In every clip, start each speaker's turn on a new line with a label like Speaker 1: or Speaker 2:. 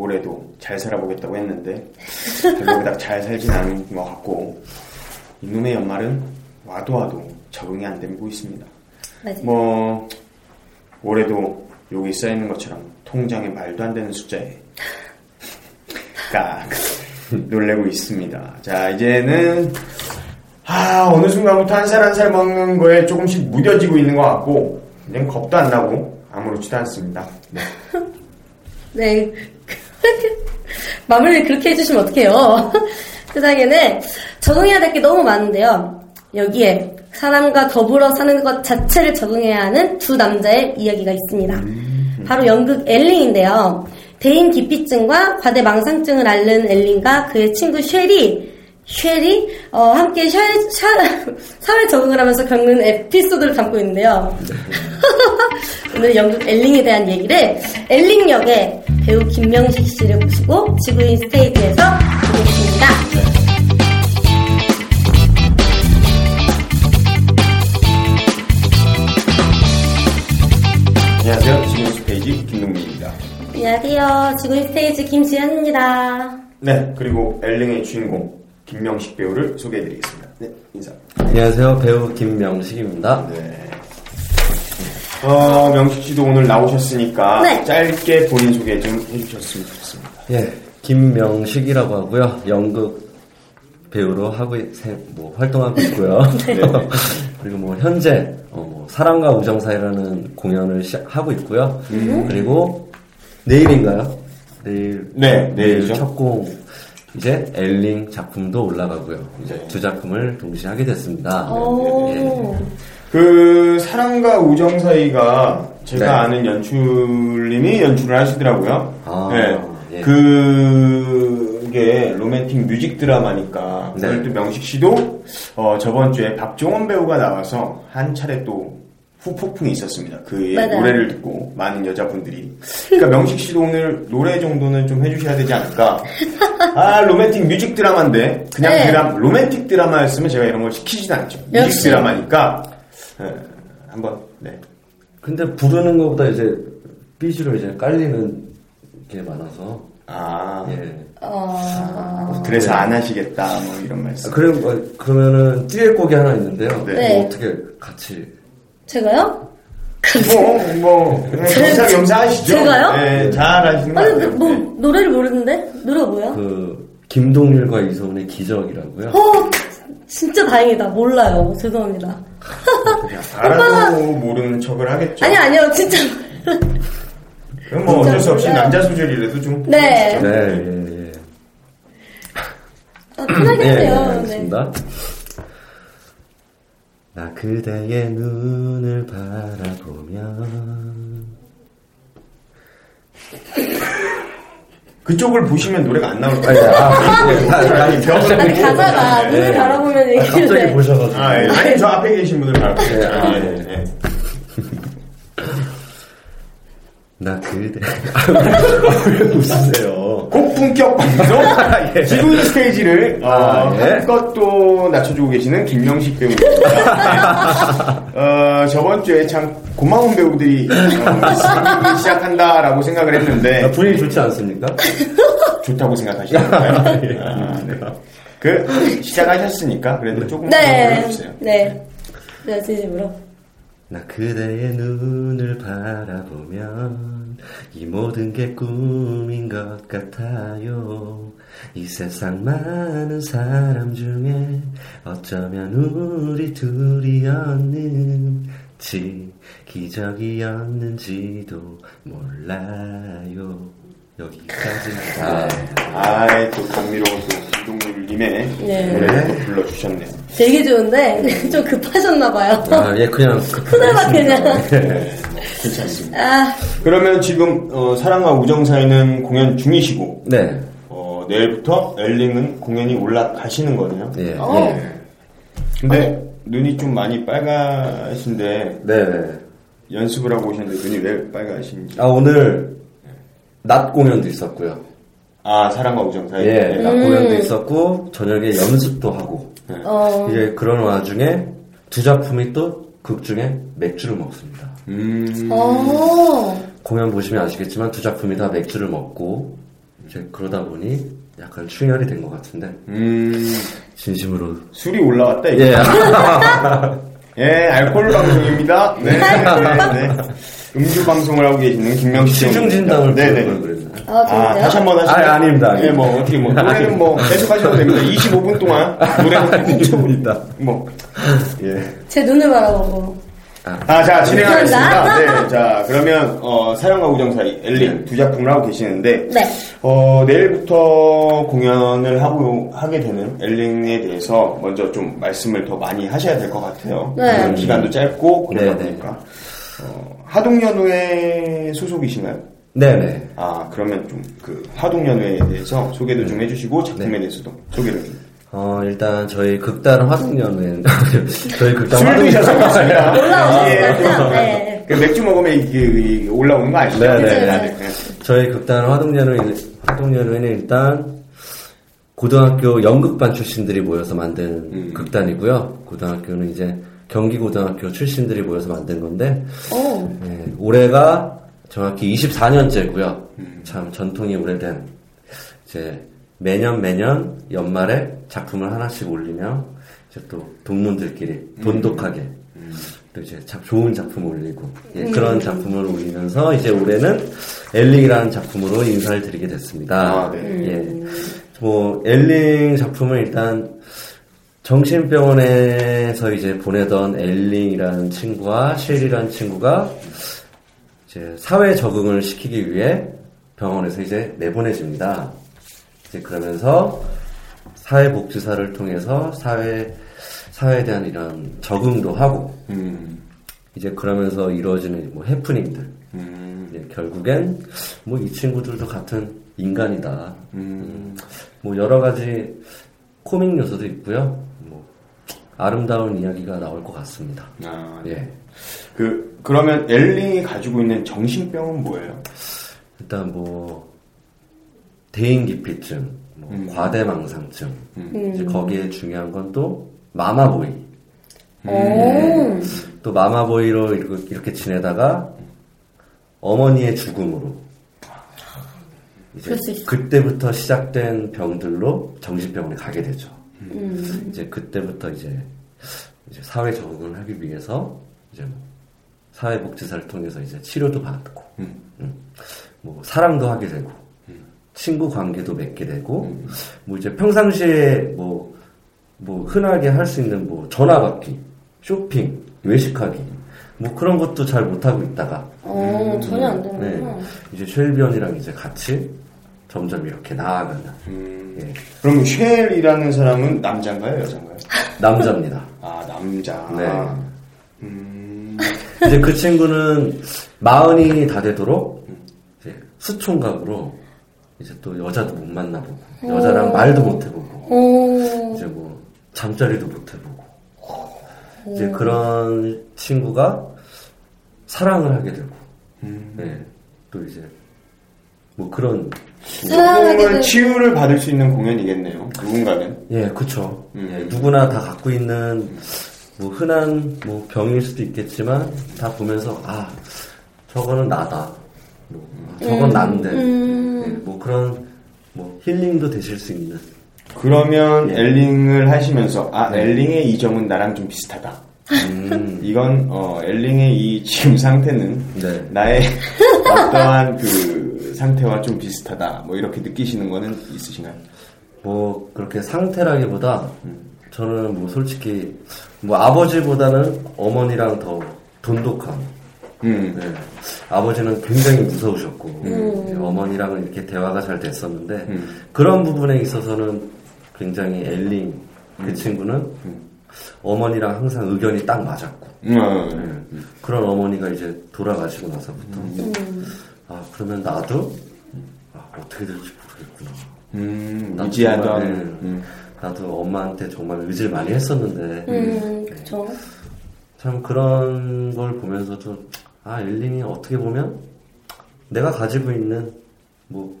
Speaker 1: 올해도 잘 살아보겠다고 했는데 별로 그닥 잘 살진 않은 것 같고 이놈의 연말은 와도 와도 적응이 안 되고 있습니다.
Speaker 2: 맞아요.
Speaker 1: 뭐 올해도 여기 써 있는 것처럼 통장에 말도 안 되는 숫자에 깍 놀래고 있습니다. 자 이제는 아 어느 순간부터 한 살 한 살 먹는 거에 조금씩 무뎌지고 있는 것 같고 그냥 겁도 안 나고 아무렇지도 않습니다. 네.
Speaker 2: 네. 마무리를 그렇게 해주시면 어떡해요. 세상에는 적응해야 될 게 너무 많은데요. 여기에 사람과 더불어 사는 것 자체를 적응해야 하는 두 남자의 이야기가 있습니다. 바로 연극 엘링인데요. 대인 기피증과 과대 망상증을 앓는 엘링과 그의 친구 쉐리, 쉐리, 어, 함께 샤, 샤, 사회 적응을 하면서 겪는 에피소드를 담고 있는데요. 오늘 연극 엘링에 대한 얘기를 엘링 역의 배우 김명식 씨를 모시고 지구인 스테이지에서 보겠습니다.
Speaker 1: 안녕하세요. 지구인 스테이지 김동민입니다.
Speaker 2: 안녕하세요. 지구인 스테이지 김지현입니다.
Speaker 1: 네 그리고 엘링의 주인공 김명식 배우를 소개해드리겠습니다. 네 인사.
Speaker 3: 안녕하세요. 배우 김명식입니다.
Speaker 1: 네. 어, 명식 씨도 오늘 나오셨으니까
Speaker 2: 네.
Speaker 1: 짧게 본인 소개 좀 해주셨으면 좋겠습니다.
Speaker 3: 예, 김명식이라고 하고요. 연극 배우로 하고 있- 뭐 활동하고 있고요. 그리고 뭐 현재 어, 뭐 사랑과 우정 사이라는 공연을 시- 하고 있고요. 그리고 내일인가요? 내일
Speaker 1: 네, 내일이죠.
Speaker 3: 첫공 이제 엘링 작품도 올라가고요. 이제 두 작품을 동시에 하게 됐습니다.
Speaker 2: 오.
Speaker 3: 예.
Speaker 1: 그 사랑과 우정 사이가 제가
Speaker 3: 네.
Speaker 1: 아는 연출님이 연출을 하시더라고요.
Speaker 3: 아,
Speaker 1: 네.
Speaker 3: 예.
Speaker 1: 그게 로맨틱 뮤직 드라마니까
Speaker 3: 네.
Speaker 1: 그걸 또 명식 씨도 어, 저번 주에 박종원 배우가 나와서 한 차례 또 후폭풍이 있었습니다. 그의
Speaker 2: 맞아요.
Speaker 1: 노래를 듣고 많은 여자분들이. 그러니까 명식 씨도 오늘 노래 정도는 좀 해주셔야 되지 않을까. 아 로맨틱 music 드라마인데 그냥
Speaker 2: 네.
Speaker 1: 드라 로맨틱 드라마였으면 제가 이런 걸 시키진 않죠. Music
Speaker 2: 역시.
Speaker 1: 드라마니까 예, 한번 네.
Speaker 3: 근데 부르는 것보다 이제 BG로 이제 깔리는 게 많아서
Speaker 1: 아
Speaker 3: 예.
Speaker 2: 어...
Speaker 1: 그래서 안 하시겠다 뭐 이런 말씀.
Speaker 3: 아, 그래, 어, 그러면은 듀엣곡이 하나 있는데요.
Speaker 1: 네.
Speaker 2: 네.
Speaker 3: 뭐 어떻게 같이
Speaker 2: 제가요?
Speaker 1: 뭐, 뭐, 영상, 영상 하시죠.
Speaker 2: 제가요?
Speaker 1: 네, 잘 하시는 것
Speaker 2: 아니,
Speaker 1: 같아요.
Speaker 2: 근데 뭐,
Speaker 1: 네.
Speaker 2: 노래를 모르는데? 노래가 뭐야?
Speaker 3: 그 김동률과 이소은의 기적이라고요.
Speaker 2: 어, 진짜 다행이다. 몰라요. 죄송합니다.
Speaker 1: 알아도 모르는 척을 하겠죠.
Speaker 2: 아니, 아니요. 진짜.
Speaker 1: 그럼 뭐 어쩔 수 없이
Speaker 2: 몰라요.
Speaker 1: 남자 소절이라도 좀.
Speaker 2: 네.
Speaker 3: 네, 예, 예.
Speaker 2: 아, 편하게
Speaker 3: 네, 네,
Speaker 2: 하세요. 네.
Speaker 3: 알겠습니다. 나 그대의 눈을 바라보면
Speaker 1: 그쪽을 보시면 노래가 안 나올
Speaker 3: 아니,
Speaker 1: 거예요.
Speaker 3: 아, 예, 아, 아니, 갑자기
Speaker 2: 아니, 가사가 눈을
Speaker 3: 네.
Speaker 2: 바라보면 얘기를
Speaker 3: 갑자기
Speaker 2: 해.
Speaker 3: 보셔가지고.
Speaker 1: 아, 예. 아니, 저 앞에 계신 분들 바라보세요.
Speaker 3: 네, 아,
Speaker 1: 예,
Speaker 3: 네.
Speaker 1: 예.
Speaker 3: 나 그대. 왜 웃으세요?
Speaker 1: 고품격 방송
Speaker 3: 예.
Speaker 1: 지구인 스테이지를 어,
Speaker 3: 아, 예.
Speaker 1: 한껏 또 낮춰주고 계시는 김명식 배우입니다. 어, 저번 주에 참 고마운 배우들이 어, 시작한다라고 생각을 했는데
Speaker 3: 아, 분위기 좋지 않습니까?
Speaker 1: 좋다고 생각하시나요? 아, 네. 그 시작하셨으니까 그래도 조금 더
Speaker 2: 네.
Speaker 1: 불러주세요.
Speaker 2: 네. 네, 진심으로.
Speaker 3: 나 그대의 눈을 바라보면 이 모든 게 꿈인 것 같아요. 이 세상 많은 사람 중에 어쩌면 우리 둘이었는지 기적이었는지도 몰라요. 여기까지입니다.
Speaker 1: 아이 또 감미로운 또 김동률님의
Speaker 2: 네.
Speaker 1: 노래 또 불러주셨네요.
Speaker 2: 되게 좋은데, 좀 급하셨나봐요.
Speaker 3: 아, 예, 그냥
Speaker 2: 그나마 그냥.
Speaker 1: 네, 뭐 괜찮습니다.
Speaker 2: 아,
Speaker 1: 그러면 지금 어, 사랑과 우정 사이는 공연 중이시고
Speaker 3: 네.
Speaker 1: 어, 내일부터 엘링은 공연이 올라가시는 거네요.
Speaker 3: 예.
Speaker 2: 어.
Speaker 3: 예.
Speaker 1: 근데 눈이 좀 많이 빨가신데
Speaker 3: 네네.
Speaker 1: 연습을 하고 오셨는데 눈이 왜 빨가신지.
Speaker 3: 아, 오늘 낮 공연도 있었고요.
Speaker 1: 아 사랑과 우정 사이.
Speaker 3: 예,
Speaker 1: 네.
Speaker 3: 낮 공연도 있었고, 저녁에 연습도 하고,
Speaker 2: 어.
Speaker 3: 이제 그런 와중에 두 작품이 또 극 중에 맥주를 먹습니다.
Speaker 1: 음.
Speaker 2: 어.
Speaker 3: 공연 보시면 아시겠지만 두 작품이 다 맥주를 먹고, 이제 그러다 보니 약간 충혈이 된 것 같은데,
Speaker 1: 음.
Speaker 3: 진심으로.
Speaker 1: 술이 올라왔다 이거.
Speaker 3: 예.
Speaker 1: 예, 알코올 방송입니다. 네, 네, 네. 음주 방송을 하고 계시는 김명식
Speaker 3: 시중 진담을
Speaker 1: 네, 네.
Speaker 2: 아,
Speaker 1: 아? 다시 한 번 하시죠.
Speaker 3: 아, 아닙니다,
Speaker 1: 예, 뭐, 어떻게 뭐, 노래는 뭐, 계속 하셔도 됩니다. 25분 동안 노래는
Speaker 3: 아닙니다.
Speaker 1: 뭐, 예.
Speaker 2: 제 눈을 바라보고.
Speaker 1: 아, 자, 진행하겠습니다.
Speaker 2: 감사합니다.
Speaker 1: 네, 자, 그러면, 어, 사랑과 우정 사이, 엘린 두 작품을 하고 계시는데,
Speaker 2: 네.
Speaker 1: 어, 내일부터 공연을 하고, 하게 되는 엘링에 대해서 먼저 좀 말씀을 더 많이 하셔야 될 것 같아요.
Speaker 2: 네.
Speaker 1: 음, 기간도 짧고, 그러다
Speaker 3: 네, 네.
Speaker 1: 보니까. 어, 하동연회 소속이신가요?
Speaker 3: 네네.
Speaker 1: 아, 그러면 좀그 하동연회에 대해서 소개도 좀 해주시고, 작품에
Speaker 3: 네.
Speaker 1: 대해서도 소개를 좀.
Speaker 3: 어, 일단 저희 극단 화승연은 저희 극단
Speaker 1: 술 드셔서.
Speaker 2: 올라오셨어요?
Speaker 1: 예.
Speaker 2: 네.
Speaker 1: 그 맥주 먹으면 이게 올라오는 거 아시죠?
Speaker 3: 네, 네,
Speaker 2: 네.
Speaker 3: 저희 극단 화동연은 화동연회는 일단 고등학교 연극반 출신들이 모여서 만든
Speaker 1: 음.
Speaker 3: 극단이고요. 고등학교는 이제 경기고등학교 출신들이 모여서 만든 건데
Speaker 2: 어.
Speaker 3: 네, 올해가 정확히 24년째고요.
Speaker 1: 음.
Speaker 3: 참 전통이 오래된 이제 매년 매년 연말에 작품을 하나씩 올리며 이제 또 동문들끼리
Speaker 1: 음.
Speaker 3: 돈독하게 또 이제 작- 좋은 작품 올리고 예, 그런 작품을 올리면서 이제 올해는 엘링이라는 작품으로 인사를 드리게 됐습니다.
Speaker 1: 아, 네.
Speaker 3: 예, 뭐 엘링 작품은 일단 정신병원에서 이제 보내던 엘링이라는 친구와 쉘이라는 친구가 이제 사회 적응을 시키기 위해 병원에서 이제 내보내집니다. 이제 그러면서 사회복지사를 통해서 사회 사회에 대한 이런 적응도 하고
Speaker 1: 음,
Speaker 3: 이제 그러면서 이루어지는 뭐 해프닝들
Speaker 1: 음,
Speaker 3: 이제 결국엔 뭐 이 친구들도 같은 인간이다.
Speaker 1: 음.
Speaker 3: 뭐 여러 가지 코믹 요소도 있고요. 뭐 아름다운 이야기가 나올 것 같습니다.
Speaker 1: 아,
Speaker 3: 예.
Speaker 1: 그 그러면 엘링이 가지고 있는 정신병은 뭐예요?
Speaker 3: 일단 뭐 대인기피증, 뭐
Speaker 1: 음.
Speaker 3: 과대망상증,
Speaker 2: 음.
Speaker 3: 이제 거기에 중요한 건 또 마마보이.
Speaker 2: 오.
Speaker 3: 또 마마보이로 이렇게, 이렇게 지내다가 어머니의 죽음으로 이제. 그때부터 시작된 병들로 정신병원에 가게 되죠.
Speaker 2: 음.
Speaker 3: 이제 그때부터 이제, 이제 사회 적응을 하기 위해서 이제 뭐 사회복지사를 통해서 이제 치료도 받고,
Speaker 1: 음.
Speaker 3: 음, 뭐 사랑도 하게 되고, 친구 관계도 맺게 되고, 뭐 이제 평상시에 뭐, 뭐 흔하게 할 수 있는 뭐 전화 받기, 쇼핑, 외식하기, 뭐 그런 것도 잘 못하고 있다가,
Speaker 2: 어, 전혀 안
Speaker 3: 네,
Speaker 2: 되는구나.
Speaker 3: 이제 쉘비언이랑 이제 같이 점점 이렇게 나아가는,
Speaker 1: 음.
Speaker 3: 예,
Speaker 1: 그럼 쉘이라는 사람은 남자인가요, 여자인가요?
Speaker 3: 남자입니다.
Speaker 1: 아, 남자.
Speaker 3: 네.
Speaker 1: 음,
Speaker 3: 이제 그 친구는 마흔이 다 되도록 이제 숫총각으로 이제 또 여자도 못 만나보고 여자랑 말도 못 해보고
Speaker 2: 오.
Speaker 3: 이제 뭐 잠자리도 못 해보고 이제 그런 친구가 사랑을 하게 되고
Speaker 1: 음.
Speaker 3: 네, 또 이제 뭐 그런
Speaker 2: 되고.
Speaker 1: 치유를 받을 수 있는 공연이겠네요. 누군가는.
Speaker 3: 예 그쵸
Speaker 1: 음.
Speaker 3: 예, 누구나 다 갖고 있는 뭐 흔한 뭐 병일 수도 있겠지만 다 보면서 아 저거는 나다 뭐 아, 저건 난데
Speaker 2: 음.
Speaker 3: 예, 뭐 그런 뭐 힐링도 되실 수 있는
Speaker 1: 그러면
Speaker 3: 예.
Speaker 1: 엘링을 하시면서 아
Speaker 3: 네.
Speaker 1: 엘링의 이 점은 나랑 좀 비슷하다.
Speaker 3: 음,
Speaker 1: 이건 어, 엘링의 이 지금 상태는
Speaker 3: 네.
Speaker 1: 나의 어떠한 그 상태와 좀 비슷하다. 뭐 이렇게 느끼시는 거는 있으신가요?
Speaker 3: 뭐 그렇게 상태라기보다 저는 뭐 솔직히 뭐 아버지보다는 어머니랑 더 돈독한
Speaker 1: 음.
Speaker 3: 네. 아버지는 굉장히 무서우셨고
Speaker 2: 음.
Speaker 3: 어머니랑은 이렇게 대화가 잘 됐었는데
Speaker 1: 음.
Speaker 3: 그런 부분에 있어서는 굉장히 엘링 그 친구는 어머니랑 항상 의견이 딱 맞았고
Speaker 1: 음.
Speaker 3: 네. 그런 어머니가 이제 돌아가시고 나서부터
Speaker 2: 음.
Speaker 3: 아 그러면 나도 아, 어떻게 될지 모르겠구나
Speaker 1: 음, 무지하던. 음.
Speaker 3: 나도 엄마한테 정말 의지를 많이 했었는데
Speaker 2: 음, 그쵸.
Speaker 3: 참 그런 걸 보면서도 아 엘린이 어떻게 보면 내가 가지고 있는 뭐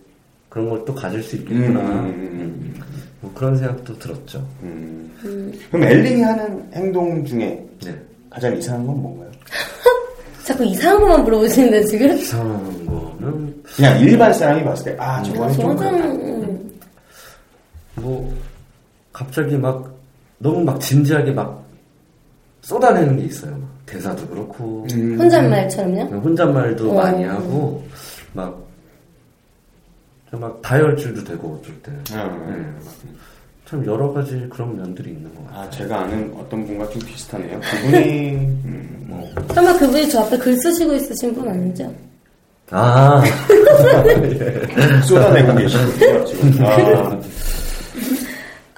Speaker 3: 그런 걸 또 가질 수 있겠구나
Speaker 1: 음.
Speaker 3: 뭐 그런 생각도 들었죠.
Speaker 1: 음. 그럼 엘링이 하는 행동 중에
Speaker 3: 네.
Speaker 1: 가장 이상한 건 뭔가요?
Speaker 2: 자꾸 이상한 것만 물어보시는데, 지금?
Speaker 3: 이상한 거는
Speaker 1: 그냥 일반 사람이 봤을 때, 아,
Speaker 2: 아,
Speaker 1: 저거는 좀
Speaker 2: 저는,
Speaker 1: 그렇다.
Speaker 2: 음,
Speaker 3: 뭐 갑자기 막 너무 막 진지하게 막 쏟아내는 게 있어요. 막 대사도 그렇고
Speaker 1: 음.
Speaker 2: 혼잣말처럼요?
Speaker 3: 혼잣말도
Speaker 2: 어.
Speaker 3: 많이 하고 막좀막 다혈질도 되고 어쩔 때.
Speaker 1: 음.
Speaker 3: 네, 막참 여러 가지 그런 면들이 있는 것 같아요.
Speaker 1: 아, 제가 아는 어떤 분과 좀 비슷하네요. 그분이, 음, 뭐,
Speaker 2: 설마 그분이 저 앞에 글 쓰시고 있으신 분 아니죠?
Speaker 3: 아,
Speaker 1: 쏟아내고 계시거든요, 지금. 아,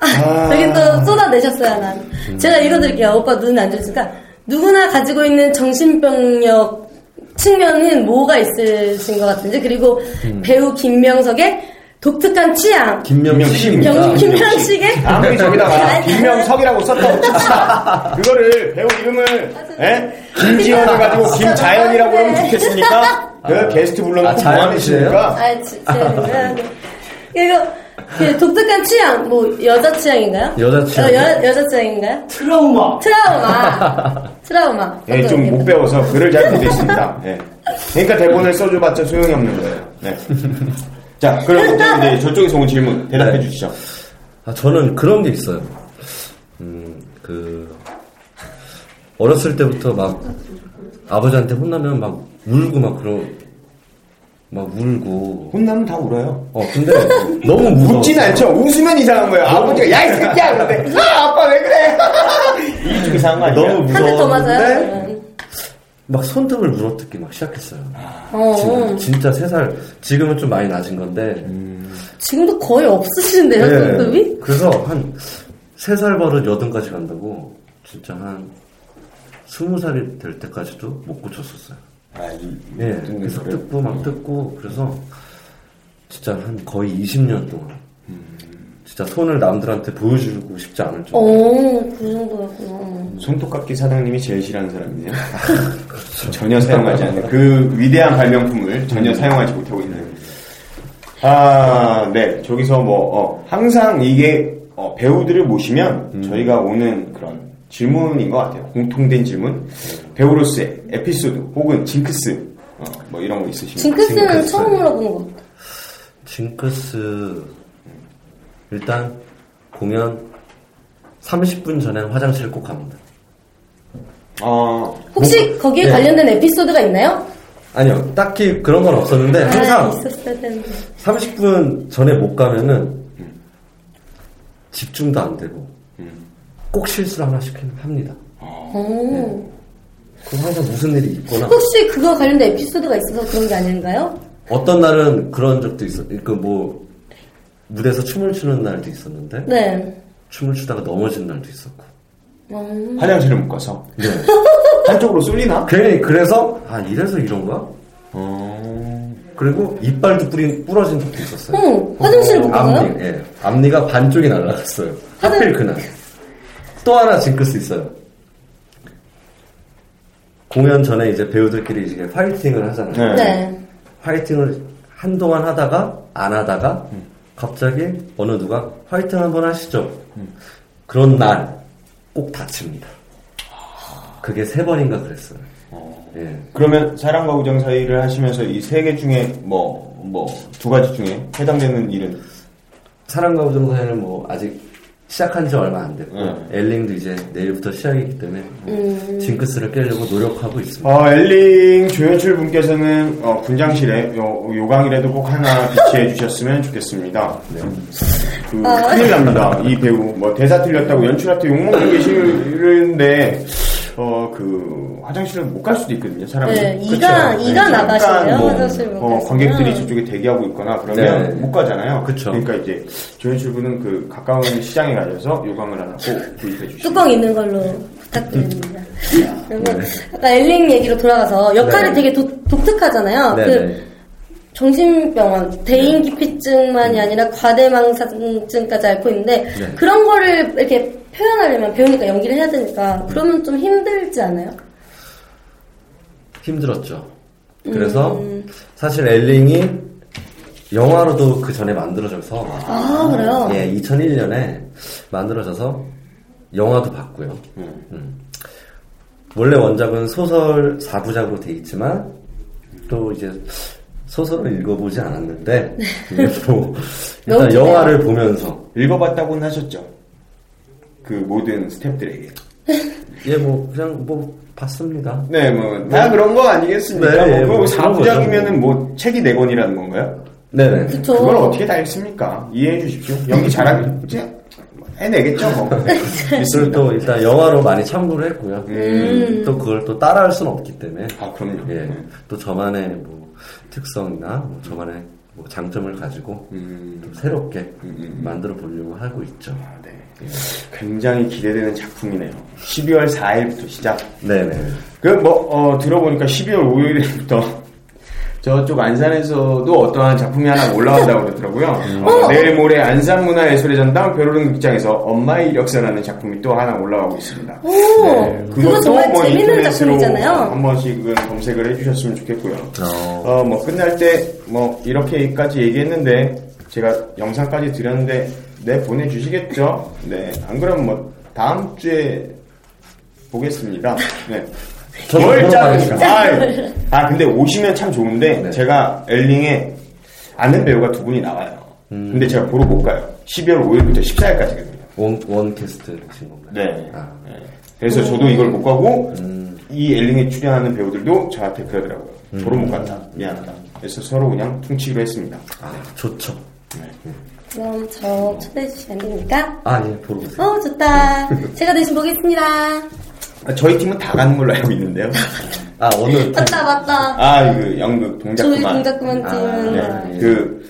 Speaker 1: 아.
Speaker 2: 여기 또 쏟아내셨어요, 난. 제가 읽어드릴게요. 오빠 눈이 안 좋으니까. 누구나 가지고 있는 정신병력 측면은 뭐가 있으신 것 같은지, 그리고 배우 김명석의 독특한 취향.
Speaker 3: 김명식입니다.
Speaker 2: 경, 김명식의
Speaker 1: 아무리 저기다가 김명석이라고 썼다고 칩시다. 그거를 배우 이름을 에? 김지현을 가지고 김자연이라고 그러면 좋겠습니까? 그 게스트 불러놓고
Speaker 3: 아, 자연이시네요?
Speaker 1: 뭐하시니까
Speaker 2: 아, 지- 이거 그 독특한 취향, 뭐 여자 취향인가요?
Speaker 3: 여자 취향.
Speaker 2: 어, 여, 여자 취향인가요?
Speaker 4: 트라우마.
Speaker 2: 트라우마. 트라우마.
Speaker 1: 예, 좀 못 배워서 글을 잘 못했습니다. 예. 그러니까 대본을 써줘봤자 소용이 없는 거예요. 네. 자, 그럼 이제, 이제 저쪽에서 온 질문 대답해
Speaker 3: 네.
Speaker 1: 주시죠.
Speaker 3: 아, 저는 그런 게 있어요. 음, 그, 어렸을 때부터 막, 아버지한테 혼나면 막 울고 막 그러, 막 울고.
Speaker 1: 혼나면 다 울어요.
Speaker 3: 어, 근데 너무 무서워.
Speaker 1: 웃진 않죠. 웃으면 이상한 거예요. 아버지가 야 이 새끼야 그런데 아 아빠 왜 그래? 이게 좀 이상한 거 아니야?
Speaker 3: 너무
Speaker 2: 한대더 맞아요?
Speaker 3: 무서웠는데, 막 손등을 물어뜯기 막 시작했어요.
Speaker 2: 어,
Speaker 3: 진- 진짜 세 살, 지금은 좀 많이 낮은 건데.
Speaker 2: 지금도 거의 없으신데요,
Speaker 3: 네.
Speaker 2: 손톱이?
Speaker 3: 그래서 한 세 살 버릇 여든까지 간다고 진짜 한 스무 살이 될 때까지도 못 고쳤었어요.
Speaker 1: 아, 이,
Speaker 3: 예,
Speaker 1: 무슨
Speaker 3: 계속. 듣고 막 듣고 그래서 진짜 한 거의 20년 동안 진짜 손을 남들한테 보여주고 싶지 않을 정도.
Speaker 2: 오, 그 정도였구나.
Speaker 1: 손톱깎이 사장님이 제일 싫어하는 사람이네요. 전혀 사용하지 않는 그 위대한 발명품을 전혀 사용하지 못하고 있는. 아, 네. 저기서 뭐 어, 항상 이게 어, 배우들을 모시면 저희가 오는 그런 질문인 것 같아요. 공통된 질문. 배우로서의 에피소드 혹은 징크스 어, 뭐 이런 거 있으시면.
Speaker 2: 징크스는
Speaker 3: 징크스.
Speaker 2: 처음 물어보는 것 같아.
Speaker 3: 징크스 일단 공연 30분 전에 화장실 꼭 갑니다.
Speaker 1: 어,
Speaker 2: 혹시 거기에
Speaker 3: 네.
Speaker 2: 관련된 에피소드가 있나요?
Speaker 3: 아니요, 딱히 그런 건 없었는데
Speaker 2: 아,
Speaker 3: 항상
Speaker 2: 있었어야 되는데.
Speaker 3: 30분 전에 못 가면은 집중도 안 되고 꼭 실수를 하나씩 합니다.
Speaker 2: 오.
Speaker 3: 그럼 항상 무슨 일이 있거나
Speaker 2: 혹시 그거 관련된 에피소드가 있어서 그런 게 아닌가요?
Speaker 3: 어떤 날은 그런 적도 있어. 그뭐 무대에서 춤을 추는 날도 있었는데
Speaker 2: 네.
Speaker 3: 춤을 추다가 넘어진 날도 있었고.
Speaker 2: 음.
Speaker 1: 화장실을 못 가서
Speaker 3: 네.
Speaker 1: 한쪽으로 쏠리나?
Speaker 3: 괜히 그래서 아 이래서 이런가?
Speaker 1: 어,
Speaker 3: 그리고 이빨도 뿌린 부러진 적도 있었어요.
Speaker 2: 응, 화장실을 못 가요?
Speaker 3: 앞니, 예. 앞니가 반쪽이 날라갔어요. 하필 그날. 또 하나 징크스 있어요. 공연 전에 이제 배우들끼리 이제 파이팅을 하잖아요.
Speaker 1: 네.
Speaker 2: 네.
Speaker 3: 파이팅을 한동안 하다가 안 하다가 갑자기 어느 누가 파이팅 한번 하시죠. 그런 날 꼭 다칩니다. 그게 세 번인가 그랬어요. 예.
Speaker 1: 그러면 사랑과 우정 사이를 하시면서 이 세 개 중에 뭐, 뭐, 두 가지 중에 해당되는 일은
Speaker 3: 사랑과 우정 사이는 뭐 아직 시작한 지 얼마 안 됐고
Speaker 1: 네.
Speaker 3: 엘링도 이제 내일부터 시작이기 때문에
Speaker 2: 음.
Speaker 3: 징크스를 깨려고 노력하고 있습니다.
Speaker 1: 어, 엘링 조연출 분께서는 어, 분장실에 요, 요강이라도 꼭 하나 비치해 주셨으면 좋겠습니다. 네. 그,
Speaker 2: 아.
Speaker 1: 큰일 납니다. 이 배우 뭐 대사 틀렸다고 연출한테 욕먹는 게 싫은데 어, 그 화장실을 못 갈 수도 있거든요. 사람이.
Speaker 2: 네,
Speaker 1: 그쵸?
Speaker 2: 이가- 이가
Speaker 1: 잠깐
Speaker 2: 나가시네요,
Speaker 1: 뭐,
Speaker 2: 화장실 못
Speaker 1: 어. 관객들이 저쪽에 대기하고 있거나 그러면
Speaker 3: 네.
Speaker 1: 못 가잖아요.
Speaker 3: 그쵸.
Speaker 1: 그러니까 이제 조연출 분은 그 가까운 시장에 가셔서 요강을 하나 꼭 구입해 주시고.
Speaker 2: 뚜껑 있는 걸로 부탁드립니다. 그러면 아까 엘링 얘기로 돌아가서 역할이
Speaker 3: 네.
Speaker 2: 되게 독, 독특하잖아요.
Speaker 3: 네,
Speaker 2: 그
Speaker 3: 네.
Speaker 2: 정신병원, 대인기피증만이 아니라 과대망상증까지 앓고 있는데
Speaker 3: 네.
Speaker 2: 그런 거를 이렇게 표현하려면 배우니까 연기를 해야 되니까 그러면 좀 힘들지 않아요?
Speaker 3: 힘들었죠. 그래서 사실 엘링이 영화로도 그 전에 만들어져서
Speaker 2: 아 그래요?
Speaker 3: 예, 2001년에 만들어져서 영화도 봤고요. 음. 원래 원작은 소설 4부작으로 돼 있지만 또 이제 소설을 읽어보지 않았는데
Speaker 2: 너무
Speaker 3: 일단. 영화를 보면서
Speaker 1: 읽어봤다고는 하셨죠. 그 모든 스탭들에게.
Speaker 3: 예 뭐 그냥 뭐 봤습니다.
Speaker 1: 네, 뭐다 그런 거 아니겠습니까?
Speaker 3: 네,
Speaker 1: 뭐, 뭐그
Speaker 3: 그런
Speaker 1: 사부작이면은 뭐 책이 네 권이라는 건가요?
Speaker 3: 네네.
Speaker 2: 그쵸.
Speaker 1: 그걸 어떻게 다 읽습니까? 이해해 주십시오. 연기 이제 해내겠죠, 뭐. 있습니다.
Speaker 3: 또 일단 영화로 많이 참고를 했고요.
Speaker 1: 음.
Speaker 3: 또 그걸 또 따라할 수는 없기 때문에
Speaker 1: 아, 그럼요.
Speaker 3: 예, 또 저만의 뭐 특성이나 뭐 저만의 뭐 장점을 가지고
Speaker 1: 음.
Speaker 3: 좀 새롭게
Speaker 1: 음, 음.
Speaker 3: 만들어 보려고 하고 있죠.
Speaker 1: 아, 네. 굉장히 기대되는 작품이네요. 12월 4일부터 시작.
Speaker 3: 네네.
Speaker 1: 그, 뭐, 어, 들어보니까 12월 5일부터 저쪽 안산에서도 어떠한 작품이 하나 올라간다고 그러더라고요. 어, 내일 모레 안산문화예술의 전당 벼르른 극장에서 엄마의 이력서라는 작품이 또 하나 올라가고 있습니다.
Speaker 2: 오,
Speaker 1: 네,
Speaker 2: 그거 정말
Speaker 1: 뭐
Speaker 2: 재밌는 작품이잖아요.
Speaker 1: 한 번씩은 검색을 해주셨으면 좋겠고요.
Speaker 3: 어,
Speaker 1: 어, 뭐, 끝날 때, 뭐, 이렇게까지 얘기했는데, 제가 영상까지 드렸는데, 네, 보내주시겠죠? 네. 안 그러면 뭐, 다음 주에 보겠습니다. 네. 뭘 자르니까. 아, 아, 근데 오시면 참 좋은데,
Speaker 3: 네.
Speaker 1: 제가 엘링에 아는 배우가 두 분이 나와요.
Speaker 3: 음.
Speaker 1: 근데 제가 보러 못 가요. 12월 5일부터 14일까지거든요.
Speaker 3: 원, 원 캐스트 하신 건가요?
Speaker 1: 네.
Speaker 3: 아,
Speaker 1: 네. 그래서 저도 이걸 못 가고,
Speaker 3: 음,
Speaker 1: 이 엘링에 출연하는 배우들도 저한테 그러더라고요. 보러 못 갔다. 미안하다. 그래서 서로 그냥 퉁치기로 했습니다.
Speaker 3: 아, 좋죠.
Speaker 2: 그럼 저 초대해 주시면 안 됩니까?
Speaker 3: 아, 예, 보러 오세요.
Speaker 2: 어, 좋다. 제가 대신 보겠습니다.
Speaker 1: 아, 저희 팀은 다 가는 걸로 알고 있는데요.
Speaker 3: 아, 오늘
Speaker 2: 맞다, 맞다.
Speaker 1: 아, 그 연극 동작
Speaker 2: 저희
Speaker 1: 그만.
Speaker 2: 동작 그만
Speaker 3: 아,
Speaker 2: 팀은.
Speaker 1: 네. 그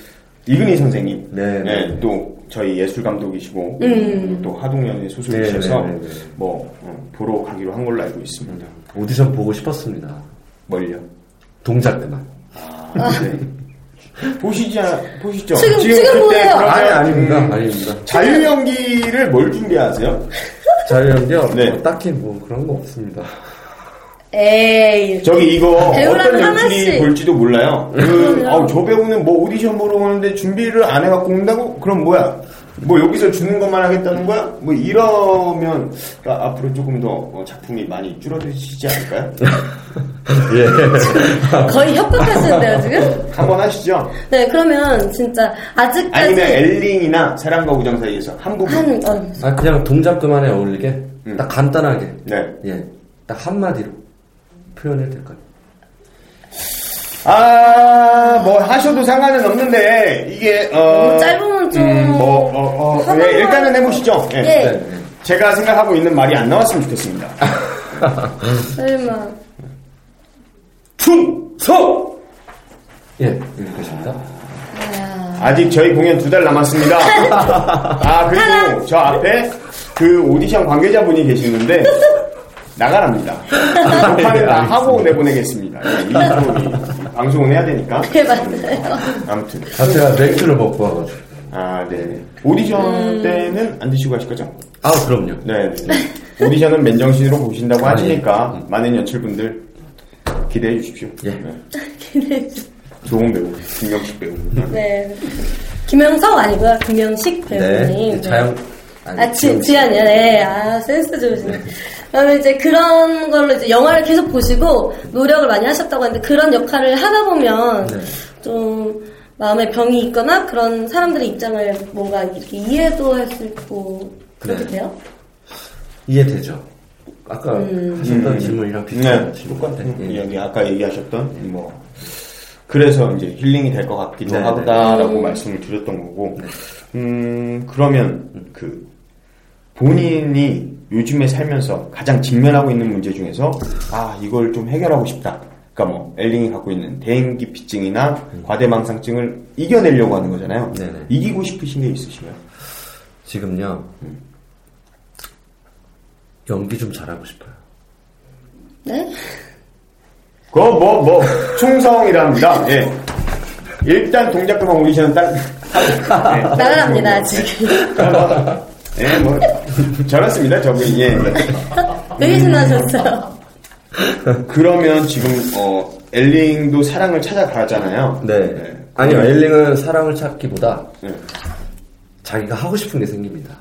Speaker 1: 이근희 선생님.
Speaker 3: 네.
Speaker 1: 또 저희 예술 감독이시고
Speaker 2: 음.
Speaker 1: 또 하동연의 소설이셔서
Speaker 3: 네, 네, 네, 네.
Speaker 1: 뭐 어, 보러 가기로 한 걸로 알고 있습니다.
Speaker 3: 오디션 보고 싶었습니다.
Speaker 1: 멀려.
Speaker 3: 동작 그만.
Speaker 1: 아, 네. 보시지 않- 보시죠.
Speaker 2: 지금- 지금
Speaker 1: 그때
Speaker 2: 보세요.
Speaker 3: 아니, 아닙니다.
Speaker 1: 음,
Speaker 3: 아닙니다.
Speaker 1: 자유 연기를 뭘 준비하세요?
Speaker 3: 자유 연기요?
Speaker 1: 네.
Speaker 3: 뭐 딱히 뭐 그런 거 없습니다.
Speaker 2: 에이.
Speaker 1: 저기 이거 어떤 연출이. 볼지도 몰라요. 그, 어, 저 배우는 뭐 오디션 보러 오는데 준비를 안 해갖고 온다고? 그럼 뭐야? 뭐 여기서 주는 것만 하겠다는 거야? 뭐 이러면 아, 앞으로 조금 더 어, 작품이 많이 줄어드시지 않을까요?
Speaker 3: 예.
Speaker 2: 거의 협박하시는데요, 지금?
Speaker 1: 한번 하시죠.
Speaker 2: 네, 그러면 진짜 아직까지.
Speaker 1: 아니면 엘링이나 사랑과 우정 사이에서 한 부분.
Speaker 2: 한, 어,
Speaker 3: 아, 그냥 동작 그만에 어울리게
Speaker 1: 음.
Speaker 3: 딱 간단하게
Speaker 1: 네.
Speaker 3: 예, 딱 한마디로 표현해도 될까요?
Speaker 1: 아, 뭐 하셔도 상관은 없는데 이게 어
Speaker 2: 너무 짧으면 좀
Speaker 1: 음, 뭐 어, 어, 예, 일단은 해보시죠. 예.
Speaker 2: 예.
Speaker 3: 네, 네.
Speaker 1: 제가 생각하고 있는 말이 안 나왔으면 좋겠습니다.
Speaker 2: 설마.
Speaker 1: 충성!
Speaker 3: 예, 여기까지입니다.
Speaker 2: 아,
Speaker 1: 아직 저희 공연 두 달 남았습니다. 아, 그리고 저 앞에 그 오디션 관계자분이 계시는데, 나가랍니다. 녹화는 다 하고 내보내겠습니다. 예, 이 방송은 해야 되니까.
Speaker 2: 네, 맞아요.
Speaker 1: 아무튼.
Speaker 3: 아, 제가 맥주를 먹고 와가지고.
Speaker 1: 아, 네. 오디션
Speaker 2: 음.
Speaker 1: 때는 안 드시고 하실 거죠?
Speaker 3: 아, 그럼요.
Speaker 1: 네. 네. 오디션은 맨정신으로 보신다고
Speaker 3: 아,
Speaker 1: 하시니까,
Speaker 3: 예.
Speaker 1: 많은 연출분들 기대해 주십시오.
Speaker 3: 예.
Speaker 1: 네.
Speaker 2: 기대해
Speaker 1: 좋은 배우, 김명식 배우.
Speaker 2: 네. 김영석 아니고요. 김영식 배우님.
Speaker 3: 네. 자영, 아니,
Speaker 2: 아, 지. 지안이요? 네. 아, 센스 좋으시네. 그러면 이제 그런 걸로 이제 영화를 계속 보시고 노력을 많이 하셨다고 하는데 그런 역할을 하다 보면
Speaker 3: 네.
Speaker 2: 좀 마음에 병이 있거나 그런 사람들의 입장을 뭔가 이렇게 이해도 할 수 있고 그렇게
Speaker 3: 네.
Speaker 2: 돼요?
Speaker 3: 이해되죠? 아까
Speaker 2: 음.
Speaker 3: 하셨던
Speaker 1: 음.
Speaker 3: 질문이랑 비슷한
Speaker 1: 네,
Speaker 3: 질문.
Speaker 1: 똑같아요.
Speaker 3: 예.
Speaker 1: 여기 아까 얘기하셨던 뭐 그래서 이제 힐링이 될 것 같기도
Speaker 3: 네,
Speaker 1: 하다라고
Speaker 2: 네.
Speaker 1: 말씀을 드렸던 거고, 음 그러면 그 본인이 요즘에 살면서 가장 직면하고 있는 문제 중에서 아 이걸 좀 해결하고 싶다. 그러니까 뭐 엘링이 갖고 있는 대인기피증이나 과대망상증을 이겨내려고 하는 거잖아요.
Speaker 3: 음. 네네.
Speaker 1: 이기고 싶으신 게 있으신가요?
Speaker 3: 지금요, 연기 좀 잘하고 싶어요.
Speaker 2: 네?
Speaker 1: 그거 뭐, 뭐, 충성이랍니다. 예. 일단 동작금방 오디션 딱 네.
Speaker 2: 나갑니다, 지금.
Speaker 1: 예, 뭐 저렇습니다. 저분이 예.
Speaker 2: 되게 신나셨어요.
Speaker 1: 그러면 지금 어 엘링도 사랑을 찾아가잖아요.
Speaker 3: 네. 아니요, 엘링은 사랑을 찾기보다
Speaker 1: 네.
Speaker 3: 자기가 하고 싶은 게 생깁니다.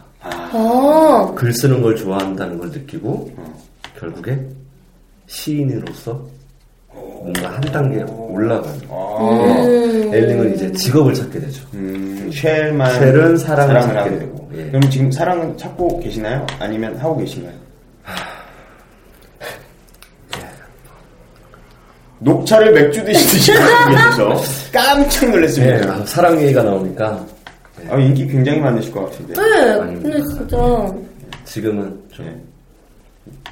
Speaker 2: 어,
Speaker 3: 글 쓰는 걸 좋아한다는 걸 느끼고 결국에 시인으로서 뭔가 한 단계 올라가는
Speaker 1: 아,
Speaker 3: 엘링은 이제 직업을 찾게 되죠.
Speaker 1: 음, 쉘만
Speaker 3: 쉘은 사랑을 찾게
Speaker 1: 하게
Speaker 3: 되고,
Speaker 1: 되고.
Speaker 3: 예.
Speaker 1: 그럼 지금 사랑은 찾고 계시나요? 아니면 하고 계신가요? 녹차를 맥주 드시듯이 계셔서 깜짝
Speaker 3: 네,
Speaker 1: 놀랐습니다.
Speaker 3: 아, 사랑 얘기가 나오니까
Speaker 1: 아, 인기 굉장히 많으실 것 같은데.
Speaker 2: 네,
Speaker 3: 아닙니다.
Speaker 2: 근데 진짜,
Speaker 3: 지금은 좀
Speaker 1: 네.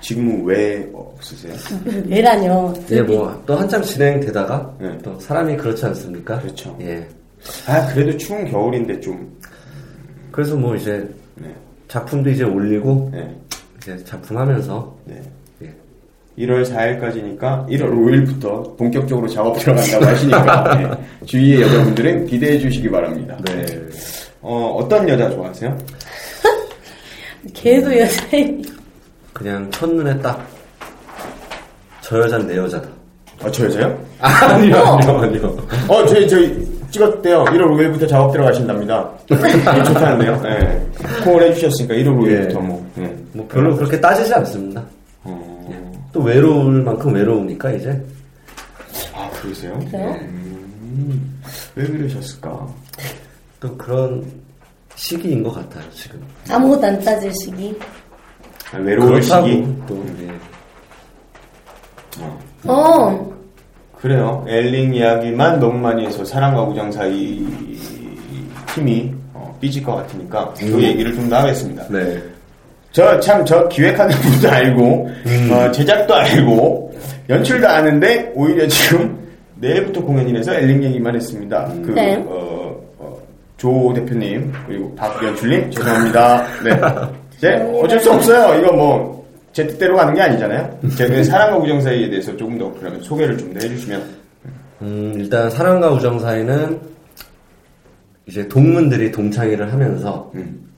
Speaker 1: 지금은 왜 없으세요?
Speaker 2: 왜라뇨.
Speaker 3: 이제 뭐또 한참 진행되다가
Speaker 1: 네.
Speaker 3: 또 사람이 그렇지 않습니까?
Speaker 1: 그렇죠.
Speaker 3: 예.
Speaker 1: 아, 그래도 추운 겨울인데 좀.
Speaker 3: 그래서 뭐 이제
Speaker 1: 네.
Speaker 3: 작품도 이제 올리고
Speaker 1: 네.
Speaker 3: 이제 작품하면서
Speaker 1: 네.
Speaker 3: 예.
Speaker 1: 1월 4일까지니까 1월 5일부터 본격적으로 작업 들어간다고 하시니까 네. 주위의 여자분들은 기대해 주시기 바랍니다.
Speaker 3: 네.
Speaker 1: 어, 어떤 여자 좋아하세요?
Speaker 2: 걔도 여자애.
Speaker 3: 그냥 첫눈에 딱 저 여자는 내 여자다.
Speaker 1: 어, 저 여자요?
Speaker 3: 아 니요, 아니요, 아니요.
Speaker 1: 어, 저희, 저희 찍었대요. 1월 5일부터 작업 들어가신답니다. 네, 좋다는데요. 네. 콜 해주셨으니까 1월 5일부터
Speaker 3: 예.
Speaker 1: 뭐. 네.
Speaker 3: 뭐 별로 그렇게 따지지 않습니다.
Speaker 1: 어,
Speaker 3: 또 외로울 만큼 외로우니까 이제
Speaker 1: 아, 그러세요?
Speaker 2: 그래요?
Speaker 1: 음, 왜 그러셨을까?
Speaker 3: 또 그런 시기인 것 같아요 지금.
Speaker 2: 아무것도 안 따질 시기.
Speaker 1: 아, 외로울 시기?
Speaker 3: 또 이제
Speaker 1: 어.
Speaker 2: 어,
Speaker 1: 그래요. 엘링 이야기만 너무 많이 해서 사랑과 우정 사이 힘이 어, 삐질 것 같으니까 그 얘기를 좀 더 하겠습니다.
Speaker 3: 네.
Speaker 1: 저 참 저 기획하는 분도 알고 어, 제작도 알고 연출도 아는데 오히려 지금 내일부터 공연이라서 엘링 얘기만 했습니다. 그
Speaker 2: 네.
Speaker 1: 어, 어, 조 대표님 그리고 박 연출님 죄송합니다. 네. 이제 어쩔 수 없어요. 이거 뭐 제 뜻대로 가는 게 아니잖아요. 제가 사랑과 우정 사이에 대해서 조금 더 그러면 소개를 좀 더 해주시면.
Speaker 3: 음, 일단 사랑과 우정 사이는 이제 동문들이 동창회를 하면서
Speaker 1: 음,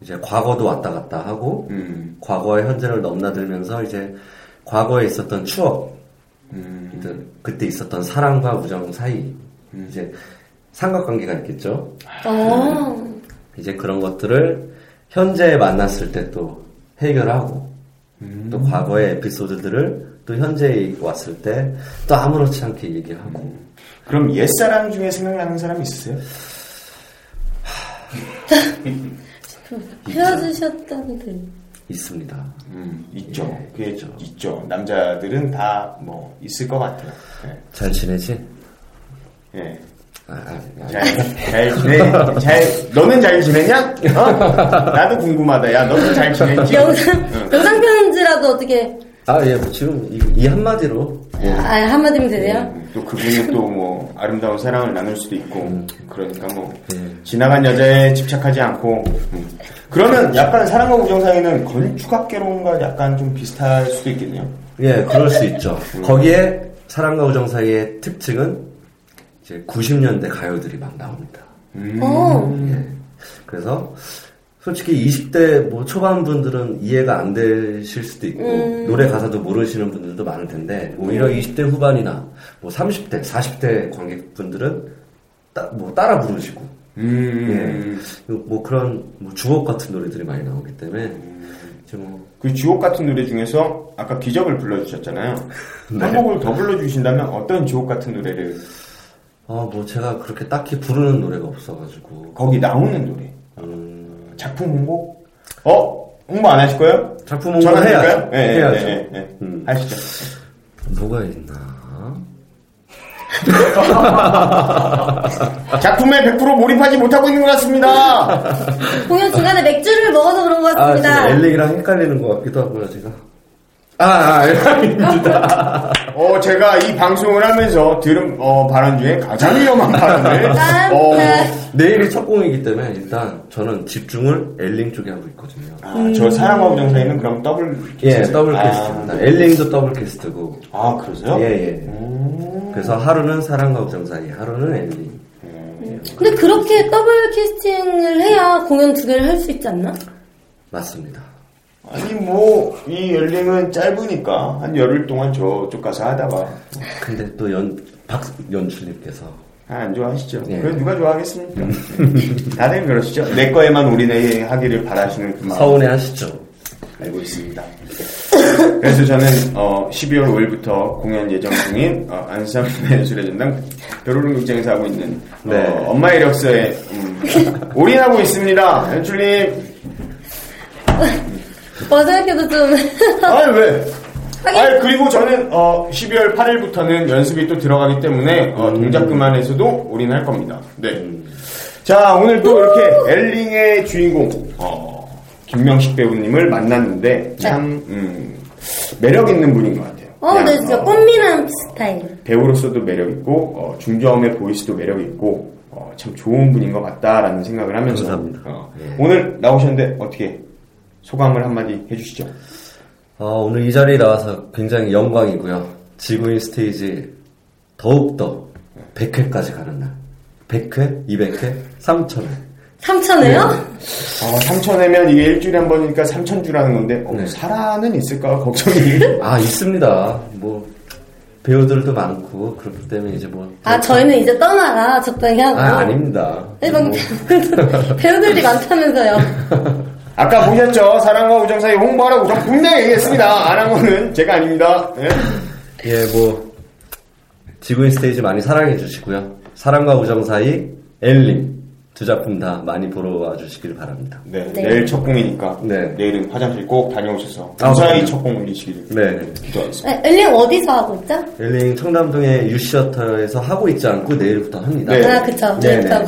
Speaker 3: 이제 과거도 왔다 갔다 하고
Speaker 1: 음,
Speaker 3: 과거와 현재를 넘나들면서 이제 과거에 있었던 추억,
Speaker 1: 음,
Speaker 3: 그때 있었던 사랑과 우정 사이 이제 삼각관계가 있겠죠.
Speaker 2: 어,
Speaker 3: 이제 그런 것들을 현재에 만났을 때 또 해결하고 또 과거의 에피소드들을 또 현재에 왔을 때 또 아무렇지 않게 얘기하고
Speaker 1: 그럼 옛사랑 중에 생각나는 사람 있으세요?
Speaker 2: 헤어지셨다는데.
Speaker 3: 있습니다.
Speaker 1: 음, 있죠.
Speaker 3: 예,
Speaker 1: 그게
Speaker 3: 있죠.
Speaker 1: 있죠. 남자들은 다 뭐 있을 것 같아요.
Speaker 3: 잘 지내지?
Speaker 1: 예. 예.
Speaker 3: 아, 아, 아,
Speaker 1: 잘, 잘 지내? 잘, 너는 잘 지내냐? 어? 나도 궁금하다. 야, 너는 잘 지내지?
Speaker 2: 영상, 영상 편지라도 어떻게,
Speaker 3: 아, 예, 뭐 지금 이, 이 한마디로 예.
Speaker 2: 아, 한마디면 되네요?
Speaker 1: 음, 또 그분은 또뭐 아름다운 사랑을 나눌 수도 있고 그러니까 뭐
Speaker 3: 예.
Speaker 1: 지나간 여자에 집착하지 않고 음. 그러면 약간 사랑과 우정 사이는 건축학개론과 약간 좀 비슷할 수도 있겠네요.
Speaker 3: 예, 그럴 수 있죠. 거기에 사랑과 우정 사이의 특징은 이제 90년대 가요들이 막 나옵니다.
Speaker 2: 어,
Speaker 3: 예. 그래서 솔직히 20대 뭐 초반 분들은 이해가 안 되실 수도 있고 노래 가사도 모르시는 분들도 많을 텐데 오히려 20대 후반이나 뭐 30대, 40대 관객분들은 따, 뭐 따라 부르시고
Speaker 1: 음.
Speaker 3: 예. 뭐 그런 뭐 주옥 같은 노래들이 많이 나오기 때문에 이제
Speaker 1: 뭐그 주옥 같은 노래 중에서 아까 기적을 불러주셨잖아요.
Speaker 3: 네.
Speaker 1: 한 곡을 더 불러주신다면 어떤 주옥 같은 노래를
Speaker 3: 아, 뭐 제가 그렇게 딱히 부르는 노래가 없어가지고
Speaker 1: 거기 나오는 노래
Speaker 3: 음,
Speaker 1: 작품 홍보? 어? 홍보 안 하실 거예요?
Speaker 3: 작품 홍보
Speaker 1: 전화
Speaker 3: 해야죠.
Speaker 1: 예, 예,
Speaker 3: 해야죠.
Speaker 1: 예, 예, 예.
Speaker 3: 음.
Speaker 1: 하시죠.
Speaker 3: 뭐가 있나?
Speaker 1: 작품에 100% 몰입하지 못하고 있는 것 같습니다.
Speaker 2: 공연 중간에 맥주를 먹어서 그런 것
Speaker 3: 아,
Speaker 2: 같습니다.
Speaker 3: 지금 엘릭이랑 헷갈리는 것 같기도 하고요, 제가. 아, 아, 아닙니다.
Speaker 1: 어, 제가 이 방송을 하면서 들은 어, 발언 중에 가장 위험한 발언을
Speaker 2: 아,
Speaker 1: 어,
Speaker 2: 네.
Speaker 3: 내일이 첫 공이기 때문에 일단 저는 집중을 엘링 쪽에 하고 있거든요.
Speaker 1: 아, 저 사랑과 우정 사이는 그럼 더블
Speaker 3: 예,
Speaker 1: 캐스트?
Speaker 3: 더블
Speaker 1: 아,
Speaker 3: 캐스트입니다. 엘링도 더블 캐스트고.
Speaker 1: 아, 그러세요?
Speaker 3: 예, 예.
Speaker 1: 음,
Speaker 3: 그래서 하루는 사랑과 우정 사이, 하루는 엘링.
Speaker 2: 근데 그렇게 더블 캐스팅을 해야 공연 두 개를 할 수 있지 않나?
Speaker 3: 맞습니다.
Speaker 1: 아니 뭐 이 엘링은 짧으니까 한 열흘 동안 저쪽 가서 하다가
Speaker 3: 근데 또 연, 박, 연출님께서.
Speaker 1: 아, 안 좋아하시죠?
Speaker 3: 예.
Speaker 1: 그럼 누가 좋아하겠습니까? 다들 그러시죠? 내 거에만 올인하기를 바라시는 그 마음
Speaker 3: 서운해 하시죠?
Speaker 1: 알고 있습니다. 그래서 저는 어, 12월 5일부터 공연 예정 중인 어, 안산문화 예술의 전당 벼루릉 극장에서 하고 있는 어,
Speaker 3: 네.
Speaker 1: 엄마 이력서에 음, 올인하고 있습니다. 연출님.
Speaker 2: 뭐 생각해도 좀
Speaker 1: 아니 왜?
Speaker 2: 하긴-
Speaker 1: 아니 그리고 저는 어, 12월 8일부터는 연습이 또 들어가기 때문에 어, 동작 그만에서도 올인할 겁니다. 네. 자 오늘 또 이렇게 엘링의 주인공 어, 김명식 배우님을 만났는데 참 음, 매력 있는 분인 것 같아요.
Speaker 2: 어,
Speaker 1: 그냥,
Speaker 2: 네, 진짜
Speaker 1: 어,
Speaker 2: 꽃미남 스타일.
Speaker 1: 배우로서도 매력 있고 어, 중저음의 보이스도 매력 있고 어, 참 좋은 분인 것 같다라는 생각을 하면서
Speaker 3: 감사합니다.
Speaker 1: 어,
Speaker 3: 예.
Speaker 1: 오늘 나오셨는데 어떻게 소감을 한마디 해주시죠.
Speaker 3: 어, 오늘 이 자리에 나와서 굉장히 영광이고요. 지구인 스테이지 더욱더 100회까지 가는 날. 100회, 200회, 3000회.
Speaker 2: 3천에요?
Speaker 1: 어, 3천회면 이게 일주일에 한 번이니까 3천 주라는 건데 어,
Speaker 3: 네.
Speaker 1: 살아는 있을까 걱정이.
Speaker 3: 아, 있습니다. 뭐, 배우들도 많고, 그렇기 때문에 이제 뭐.
Speaker 2: 아, 저희는 이제 떠나라. 적당히 하고.
Speaker 3: 아, 아닙니다. 뭐,
Speaker 2: 배우들이 많다면서요.
Speaker 1: 아까 보셨죠? 사랑과 우정 사이 홍보하라고 저 분명히 얘기했습니다. 안 한 거는 제가 아닙니다. 예?
Speaker 3: 예, 뭐, 지구인 스테이지 많이 사랑해 주시고요. 사랑과 우정 사이, 엘림. 두 작품 다 많이 보러 와 주시길 바랍니다.
Speaker 1: 네,
Speaker 2: 네.
Speaker 1: 내일 첫 공이니까
Speaker 3: 네.
Speaker 1: 내일은 화장실 꼭 다녀오셔서
Speaker 3: 아,
Speaker 1: 무사히
Speaker 3: 네.
Speaker 1: 첫공 올리시기를
Speaker 3: 네.
Speaker 1: 기도하겠습니다.
Speaker 2: 엘링 어디서 하고 있죠?
Speaker 3: 엘링 청담동의 유시어터에서 하고 있지 않고 내일부터 합니다.
Speaker 1: 네.
Speaker 2: 아, 그쵸.
Speaker 3: 네,
Speaker 2: 네,
Speaker 3: 네.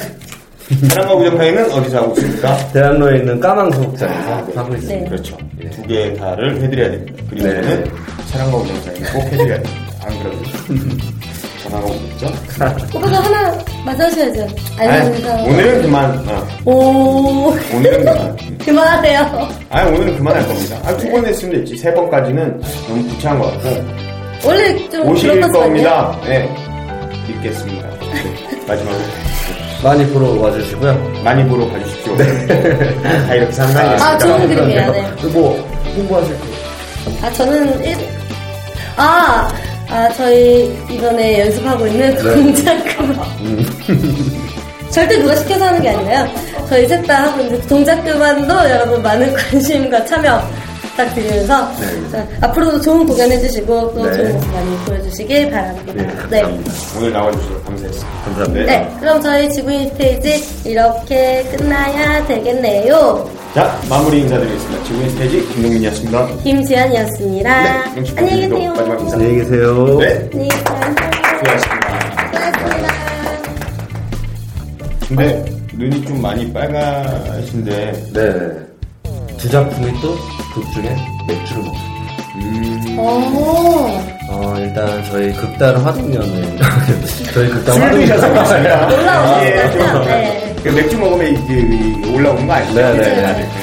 Speaker 1: 사랑과 우정 사이는 어디서 하고 있습니까?
Speaker 3: 대학로에 있는 까망 소극장에서
Speaker 1: 아, 네.
Speaker 3: 하고 있습니다.
Speaker 1: 그렇죠.
Speaker 3: 예.
Speaker 1: 두개 다를 해드려야 됩니다. 그리고
Speaker 3: 네.
Speaker 1: 사랑과 우정 사이는 꼭 해드려야 됩니다. 안 그러면 전화가 오겠죠?
Speaker 2: 오빠가 하나 맞아주셔야죠.
Speaker 1: 아니,
Speaker 2: 아니면
Speaker 1: 오늘은 그만. 어,
Speaker 2: 오,
Speaker 1: 오늘은 그만.
Speaker 2: 그만하세요.
Speaker 1: 아 오늘은 그만할 겁니다. 아, 두 번 했으면 됐지. 세 번까지는 너무 구차한 것 같고.
Speaker 2: 원래 좀
Speaker 1: 오실? 겁니다. 네. 믿겠습니다. 네. 마지막으로
Speaker 3: 많이 보러 와주시고요.
Speaker 1: 많이 보러 가주십시오. 다 이렇게 상상했습니다.
Speaker 2: 아, 좋은 그림이야, 네.
Speaker 3: 뭐, 홍보하실 거.
Speaker 2: 아, 저는 일... 아, 아, 저희 이번에 연습하고 있는
Speaker 3: 네.
Speaker 2: 동작 그만. 절대 누가 시켜서 하는 게 아니라요. 저희 셋 다 하고 있는 동작 그만도 여러분 많은 관심과 참여 부탁드리면서
Speaker 3: 네.
Speaker 2: 자, 앞으로도 좋은 공연 해주시고 또
Speaker 3: 네.
Speaker 2: 좋은 모습 많이 보여주시길 바랍니다.
Speaker 3: 네, 감사합니다.
Speaker 1: 오늘 나와주셔서 감사했습니다.
Speaker 3: 감사합니다.
Speaker 2: 네, 그럼 저희 지구인 스테이지 이렇게 끝나야 되겠네요.
Speaker 1: 자, 마무리 인사드리겠습니다. 지구인 스테이지 김동민이었습니다.
Speaker 2: 김지연이었습니다.
Speaker 1: 네,
Speaker 2: 안녕히 계세요.
Speaker 1: 마지막 인사.
Speaker 3: 안녕히 계세요.
Speaker 1: 네,
Speaker 2: 네, 감사합니다.
Speaker 1: 수고하셨습니다.
Speaker 2: 고맙습니다.
Speaker 1: 근데 눈이 좀 많이 빨가신데
Speaker 3: 네. 두 작품이 또 극 중에 맥주를 먹습니다.
Speaker 2: 오.
Speaker 3: 어, 일단 저희 극단 화동연을 저희 극단
Speaker 1: 술 드셔서 그렇습니다.
Speaker 2: 올라오는
Speaker 1: 예,
Speaker 2: 네.
Speaker 1: 그 맥주 먹으면 이제 올라오는 거 아시죠?
Speaker 3: 네, 네,
Speaker 2: 네.
Speaker 1: 네.